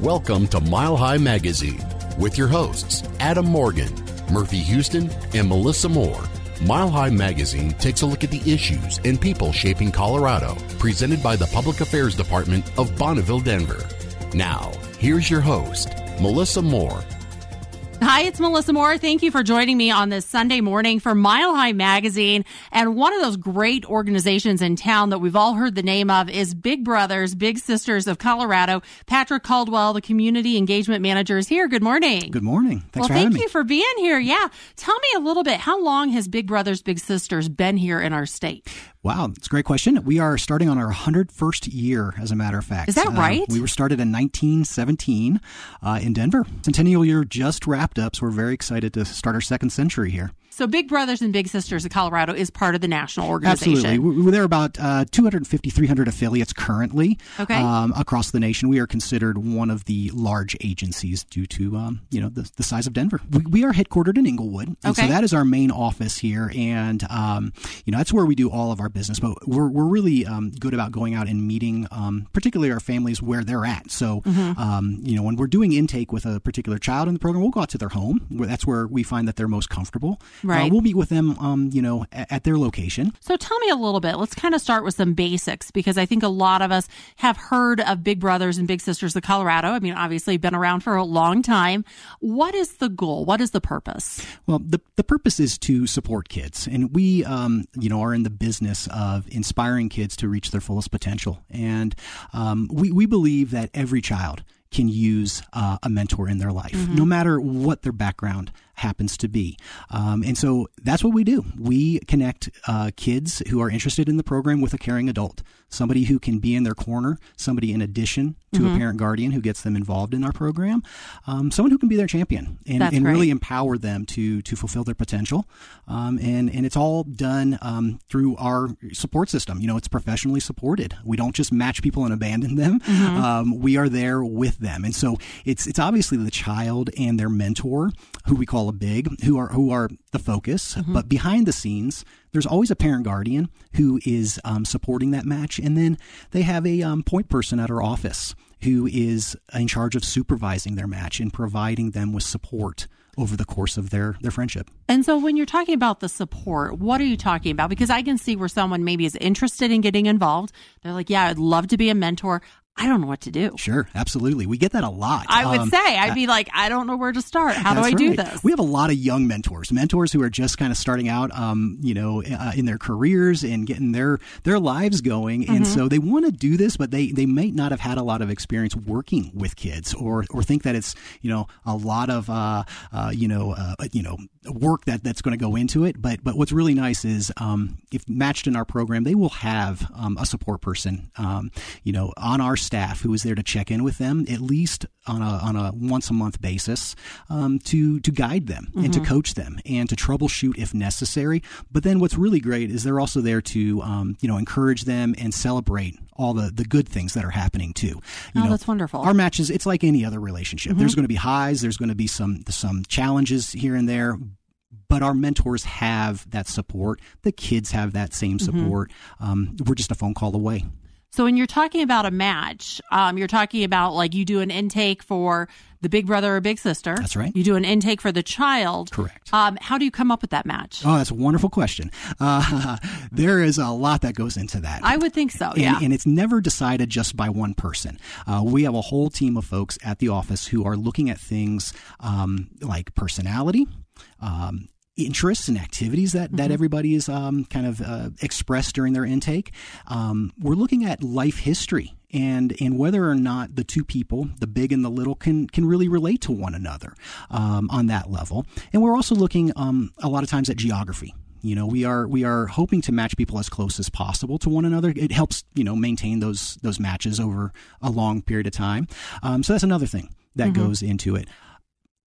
Welcome to Mile High Magazine with your hosts, Adam Morgan, Murphy Houston, and Melissa Moore. Mile High Magazine takes a look at the issues and people shaping Colorado, presented by the Public Affairs Department of Bonneville, Denver. Now, here's your host, Melissa Moore. Hi, it's Melissa Moore. Thank you for joining me on this Sunday morning for Mile High Magazine. And one of those great organizations in town that we've all heard the name of is Big Brothers, Big Sisters of Colorado. Patrick Caldwell, the community engagement manager, is here. Good morning. Good morning. Thanks well, for thank having you me. for being here. Yeah. Tell me a little bit. How long has Big Brothers, Big Sisters been here in our state? Wow, that's a great question. We are starting on our 101st year, as a matter of fact. Is that Uh, right? we were started in 1917 uh, in Denver. Centennial year just wrapped up, so we're very excited to start our second century here. So Big Brothers and Big Sisters of Colorado is part of the national organization. Absolutely. There are about uh, 250, 300 affiliates currently Okay. um, across the nation. We are considered one of the large agencies due to, um, you know, the, the size of Denver. We, we are headquartered in Englewood. And Okay. so that is our main office here. And, um, you know, that's where we do all of our business. But we're, we're really um, good about going out and meeting, um, particularly our families where they're at. So, Mm-hmm. um, you know, when we're doing intake with a particular child in the program, we'll go out to their home. That's where we find that they're most comfortable. Uh, Right. we'll meet with them, um, you know, at, at their location. So tell me a little bit. Let's kind of start with some basics because I think a lot of us have heard of Big Brothers and Big Sisters of Colorado. I mean, obviously been around for a long time. What is the goal? What is the purpose? Well, the, the purpose is to support kids, and we, um, you know, are in the business of inspiring kids to reach their fullest potential. And um, we we believe that every child can use uh, a mentor in their life, no matter what their background happens to be. Um, and so that's what we do. We connect uh, kids who are interested in the program with a caring adult, somebody who can be in their corner, somebody in addition to a parent guardian who gets them involved in our program, um, someone who can be their champion and, and really empower them to to fulfill their potential. Um, and and it's all done um, through our support system. You know, it's professionally supported. We don't just match people and abandon them. Mm-hmm. Um, we are there with them, and so it's it's obviously the child and their mentor, who we call a big, who are who are the focus. Mm-hmm. But behind the scenes, there's always a parent guardian who is um, supporting that match, and then they have a um, point person at our office who is in charge of supervising their match and providing them with support over the course of their their friendship. And so when you're talking about the support, what are you talking about? Because I can see where someone maybe is interested in getting involved. They're like, yeah, I'd love to be a mentor. I don't know what to do. Sure, absolutely. We get that a lot. I would Um, say, I'd be like, I don't know where to start. How do I do this? We have a lot of young mentors, mentors who are just kind of starting out, um, you know, uh, in their careers and getting their their lives going, Mm-hmm. and so they want to do this, but they they may not have had a lot of experience working with kids, or or think that it's you know a lot of uh, uh, you know uh, you know work that that's going to go into it. But but what's really nice is um, if matched in our program, they will have um, a support person, um, you know, on our staff who is there to check in with them at least on a on a once a month basis um, to to guide them and to coach them and to troubleshoot if necessary. But then what's really great is they're also there to um, you know encourage them and celebrate all the the good things that are happening too. You Oh, that's wonderful. Our matches, it's like any other relationship. There's going to be highs. There's going to be some some challenges here and there. But our mentors have that support. The kids have that same support. Um, we're just a phone call away. So when you're talking about a match, um, you're talking about like you do an intake for the big brother or big sister. That's right. You do an intake for the child. Correct. Um, how do you come up with that match? Oh, that's a wonderful question. Uh, there is a lot that goes into that. I would think so. and, yeah. and it's never decided just by one person. Uh, we have a whole team of folks at the office who are looking at things um, like personality. Um, interests and activities that, that everybody is um, kind of uh, expressed during their intake. Um, we're looking at life history and and whether or not the two people, the big and the little, can can really relate to one another um, on that level. And we're also looking um, a lot of times at geography. You know, we are we are hoping to match people as close as possible to one another. It helps you know maintain those those matches over a long period of time. Um, so that's another thing that goes into it.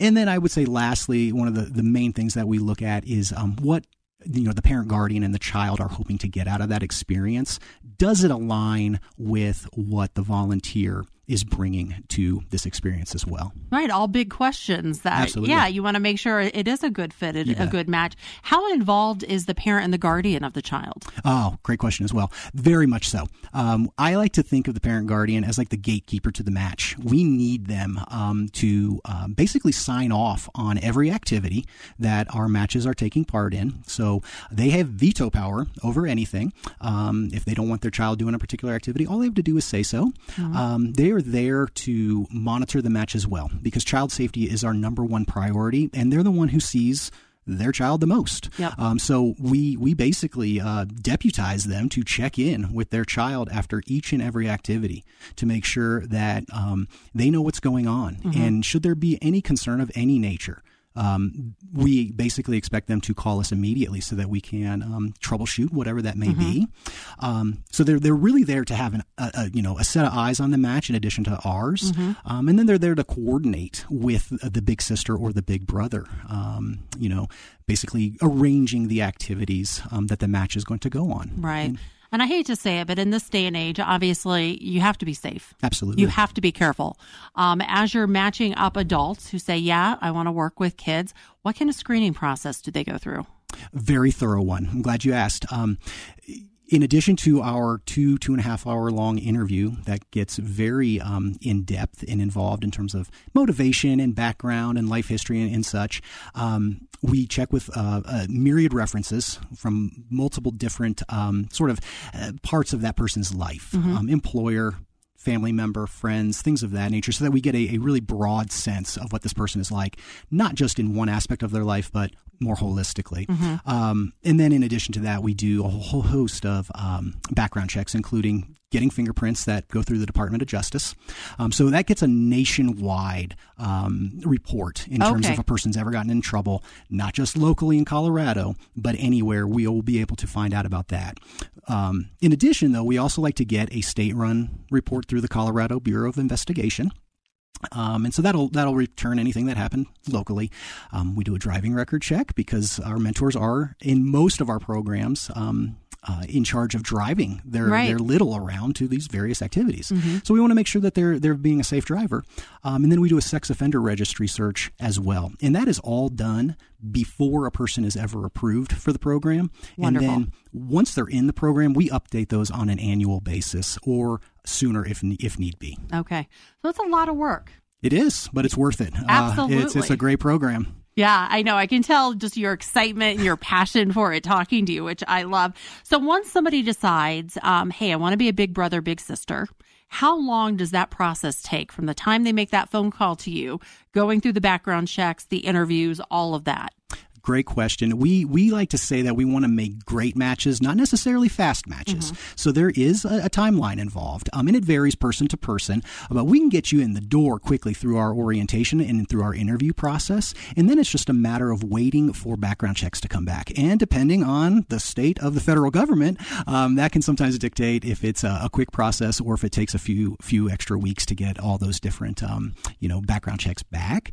And then I would say, lastly, one of the, the main things that we look at is um, what you know the parent guardian and the child are hoping to get out of that experience. Does it align with what the volunteer is bringing to this experience as well. Right, all big questions that Absolutely. yeah, you want to make sure it is a good fit, a, a good match. How involved is the parent and the guardian of the child? Oh, great question as well. Very much so. Um, I like to think of the parent guardian as like the gatekeeper to the match. We need them um, to um, basically sign off on every activity that our matches are taking part in. So they have veto power over anything. Um, if they don't want their child doing a particular activity, all they have to do is say so. Um, they are there to monitor the match as well because child safety is our number one priority, and they're the one who sees their child the most. Yep. Um, so we we basically uh, deputize them to check in with their child after each and every activity to make sure that um, they know what's going on, and should there be any concern of any nature. Um, we basically expect them to call us immediately so that we can um, troubleshoot whatever that may be. Um, so they're they're really there to have an, a, a you know a set of eyes on the match in addition to ours, um, and then they're there to coordinate with the big sister or the big brother. Um, you know, basically arranging the activities um, that the match is going to go on. Right. And I hate to say it, but in this day and age, obviously, you have to be safe. Absolutely. You have to be careful. Um, as you're matching up adults who say, Yeah, I want to work with kids, what kind of screening process do they go through? very thorough one. I'm glad you asked. Um, in addition to our two two and a half hour long interview that gets very um, in depth and involved in terms of motivation and background and life history and, and such, um, we check with uh, a myriad references from multiple different um, sort of uh, parts of that person's life, um, employer, family member, friends, things of that nature, so that we get a, a really broad sense of what this person is like, not just in one aspect of their life, but more holistically. Um, and then, in addition to that, we do a whole host of um, background checks, including getting fingerprints that go through the Department of Justice. Um, so that gets a nationwide um, report in terms Okay. of a person's ever gotten in trouble, not just locally in Colorado, but anywhere. We will be able to find out about that. Um, in addition, though, we also like to get a state-run report through the Colorado Bureau of Investigation. Um, and so that'll that'll return anything that happened locally. Um, we do a driving record check because our mentors are in most of our programs um, uh, in charge of driving their Right. their little around to these various activities. So we want to make sure that they're they're being a safe driver. Um, and then we do a sex offender registry search as well, and that is all done before a person is ever approved for the program. Wonderful. And then once they're in the program, we update those on an annual basis or sooner if if need be. Okay. So it's a lot of work. It is, but it's worth it. Uh, it's, Absolutely. it's a great program. Yeah, I know. I can tell just your excitement and your passion for it talking to you, which I love. So once somebody decides, um, hey, I want to be a big brother, big sister, how long does that process take from the time they make that phone call to you, going through the background checks, the interviews, all of that? Great question. We we like to say that we want to make great matches, not necessarily fast matches. So there is a, a timeline involved, um, and it varies person to person. But we can get you in the door quickly through our orientation and through our interview process, and then it's just a matter of waiting for background checks to come back. And depending on the state of the federal government, um, that can sometimes dictate if it's a, a quick process or if it takes a few few extra weeks to get all those different um, you know background checks back.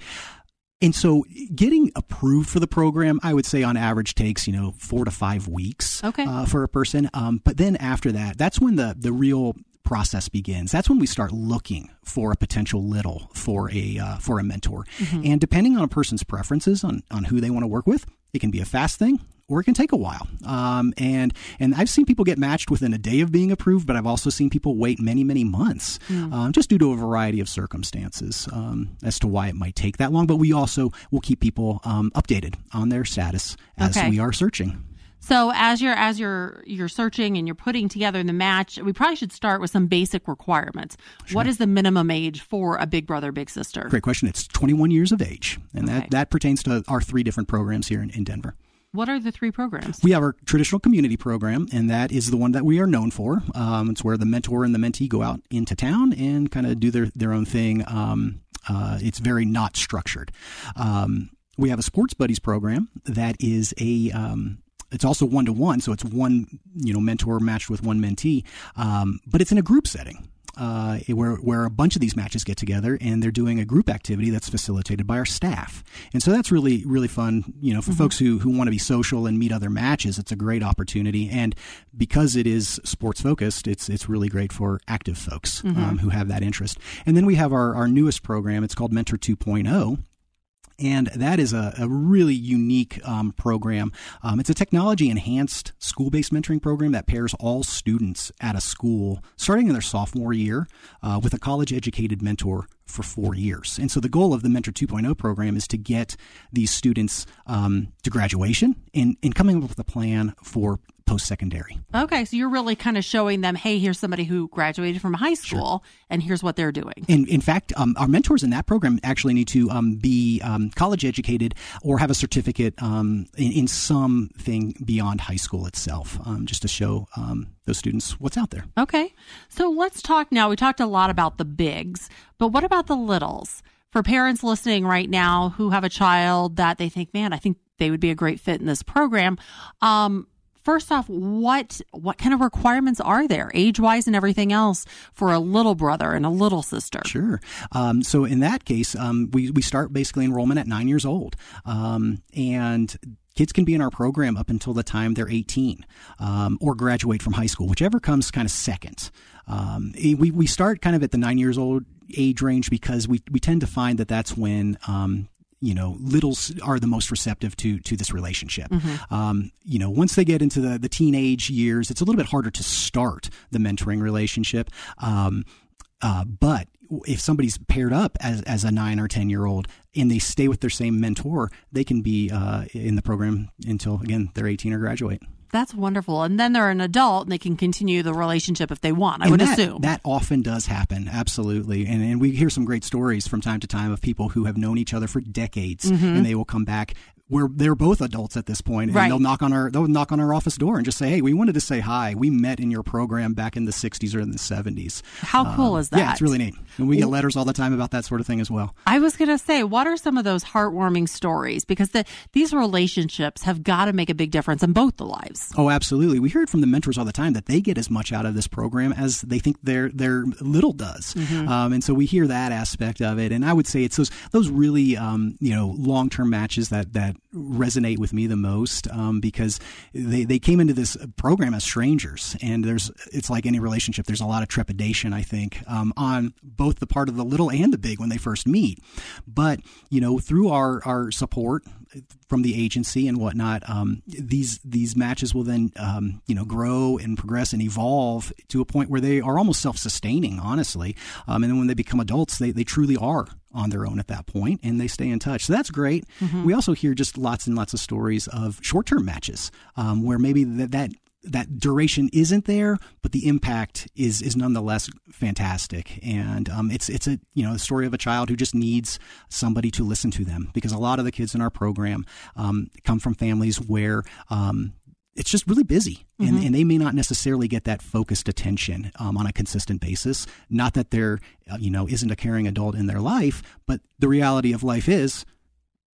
And so getting approved for the program, I would say on average takes, you know, four to five weeks Okay. uh, for a person. Um, but then after that, that's when the, the real process begins. That's when we start looking for a potential little for a, uh, for a mentor. And depending on a person's preferences on, on who they want to work with, it can be a fast thing or it can take a while. Um, and and I've seen people get matched within a day of being approved, but I've also seen people wait many many months, um, just due to a variety of circumstances um, as to why it might take that long. But we also will keep people um, updated on their status as Okay. we are searching. So as you're as you're you're searching and you're putting together the match, we probably should start with some basic requirements. What is the minimum age for a big brother, big sister? Great question. It's 21 years of age, and Okay. that that pertains to our three different programs here in, in Denver. What are the three programs? We have our traditional community program, and that is the one that we are known for. Um, it's where the mentor and the mentee go out into town and kind of do their, their own thing. Um, uh, it's very not structured. Um, we have a sports buddies program that is a um, it's also one to one, so it's one you know mentor matched with one mentee, um, but it's in a group setting. Uh, where where a bunch of these matches get together, and they're doing a group activity that's facilitated by our staff. And so that's really really fun. You know, for mm-hmm. folks who who want to be social and meet other matches, it's a great opportunity. And because it is sports focused, it's it's really great for active folks mm-hmm. um, who have that interest. And then we have our our newest program. It's called Mentor 2.0 and that is a, a really unique um, program. Um, it's a technology enhanced school based mentoring program that pairs all students at a school starting in their sophomore year uh, with a college educated mentor for four years. And so the goal of the Mentor 2.0 program is to get these students um, to graduation and, and coming up with a plan for post secondary. Okay, so you're really kind of showing them, hey, here's somebody who graduated from high school, sure. and here's what they're doing. In, in fact, um, our mentors in that program actually need to um, be um, college educated or have a certificate um, in, in, something beyond high school itself, um, just to show um, those students what's out there. Okay, so let's talk now. We talked a lot about the bigs, but what about the littles? For parents listening right now who have a child that they think, man, I think they would be a great fit in this program. Um, first off, what what kind of requirements are there, age wise and everything else, for a little brother and a little sister? Sure. Um, so in that case, um, we we start basically enrollment at nine years old, um, and kids can be in our program up until the time they're 18 um, or graduate from high school, whichever comes kind of second. Um, we, we start kind of at the nine years old age range because we, we tend to find that that's when um, you know littles are the most receptive to to this relationship. Mm-hmm. Um, you know, once they get into the the teenage years, it's a little bit harder to start the mentoring relationship. Um, uh, but if somebody's paired up as, as a nine or 10 year old and they stay with their same mentor, they can be uh, in the program until, again, they're 18 or graduate. That's wonderful. And then they're an adult and they can continue the relationship if they want, I and would that, assume. That often does happen, absolutely. And, and we hear some great stories from time to time of people who have known each other for decades mm-hmm. and they will come back we're they're both adults at this point, and right. they'll knock on our they'll knock on our office door and just say, "Hey, we wanted to say hi. We met in your program back in the '60s or in the '70s." How cool um, is that? Yeah, it's really neat, and we get letters all the time about that sort of thing as well. I was going to say, what are some of those heartwarming stories? Because the, these relationships have got to make a big difference in both the lives. Oh, absolutely. We hear it from the mentors all the time that they get as much out of this program as they think their their little does, mm-hmm. um, and so we hear that aspect of it. And I would say it's those those really um, you know long term matches that that resonate with me the most um, because they, they came into this program as strangers and there's it's like any relationship there's a lot of trepidation I think um, on both the part of the little and the big when they first meet but you know through our our support from the agency and whatnot, um, these these matches will then um, you know grow and progress and evolve to a point where they are almost self sustaining, honestly. Um, and then when they become adults, they they truly are on their own at that point and they stay in touch. So that's great. Mm-hmm. We also hear just lots and lots of stories of short term matches um, where maybe that, that that duration isn't there, but the impact is is nonetheless fantastic. And um, it's it's a you know the story of a child who just needs somebody to listen to them because a lot of the kids in our program um, come from families where um, it's just really busy mm-hmm. and, and, they may not necessarily get that focused attention um, on a consistent basis not that there uh, you know isn't a caring adult in their life but the reality of life is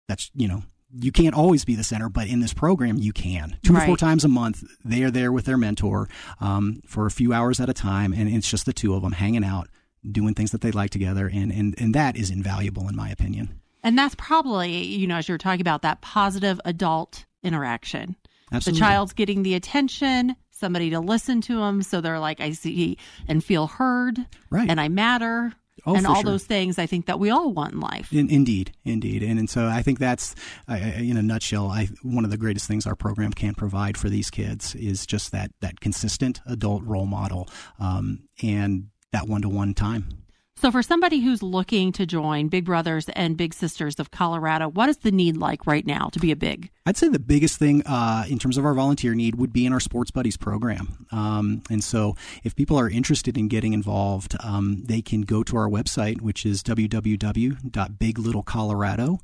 that's you know you can't always be the center but in this program you can two right. or four times a month they are there with their mentor um, for a few hours at a time and it's just the two of them hanging out doing things that they like together and, and, and that is invaluable in my opinion and that's probably you know as you're talking about that positive adult interaction Absolutely. The child's getting the attention, somebody to listen to them, so they're like, I see and feel heard, right? And I matter. Oh, and all sure. those things I think that we all want in life. In, indeed, indeed, and, and so I think that's uh, in a nutshell. I one of the greatest things our program can provide for these kids is just that that consistent adult role model um, and that one to one time. So, for somebody who's looking to join Big Brothers and Big Sisters of Colorado, what is the need like right now to be a big? I'd say the biggest thing uh, in terms of our volunteer need would be in our Sports Buddies program. Um, and so, if people are interested in getting involved, um, they can go to our website, which is www.biglittlecolorado.com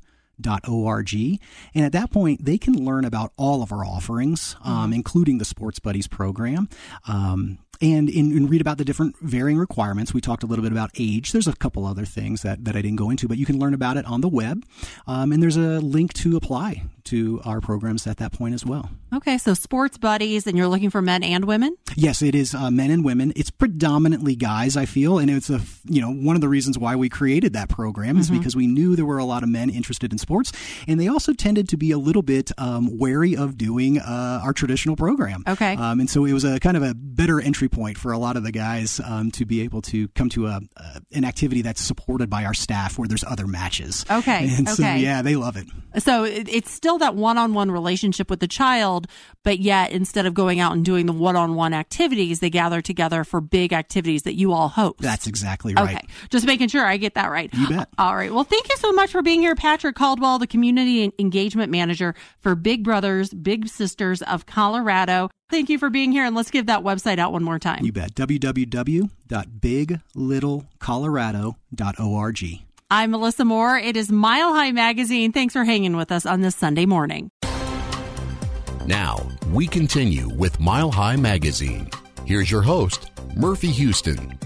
org. And at that point, they can learn about all of our offerings, um, mm-hmm. including the Sports Buddies program. Um, and, in, and read about the different varying requirements. We talked a little bit about age. There's a couple other things that, that I didn't go into, but you can learn about it on the web. Um, and there's a link to apply to our programs at that point as well. Okay, so sports buddies, and you're looking for men and women. Yes, it is uh, men and women. It's predominantly guys, I feel, and it's a you know one of the reasons why we created that program is mm-hmm. because we knew there were a lot of men interested in sports, and they also tended to be a little bit um, wary of doing uh, our traditional program. Okay, um, and so it was a kind of a better entry point for a lot of the guys um, to be able to come to a, an activity that's supported by our staff where there's other matches. Okay, and okay. so yeah, they love it. So it's still that one-on-one relationship with the child, but yet instead of going out and doing the one-on-one activities, they gather together for big activities that you all host. That's exactly right. Okay, just making sure I get that right. You bet. All right. Well, thank you so much for being here, Patrick Caldwell, the Community Engagement Manager for Big Brothers Big Sisters of Colorado. Thank you for being here, and let's give that website out one more time. You bet. www.biglittlecolorado.org. I'm Melissa Moore. It is Mile High Magazine. Thanks for hanging with us on this Sunday morning. Now, we continue with Mile High Magazine. Here's your host, Murphy Houston.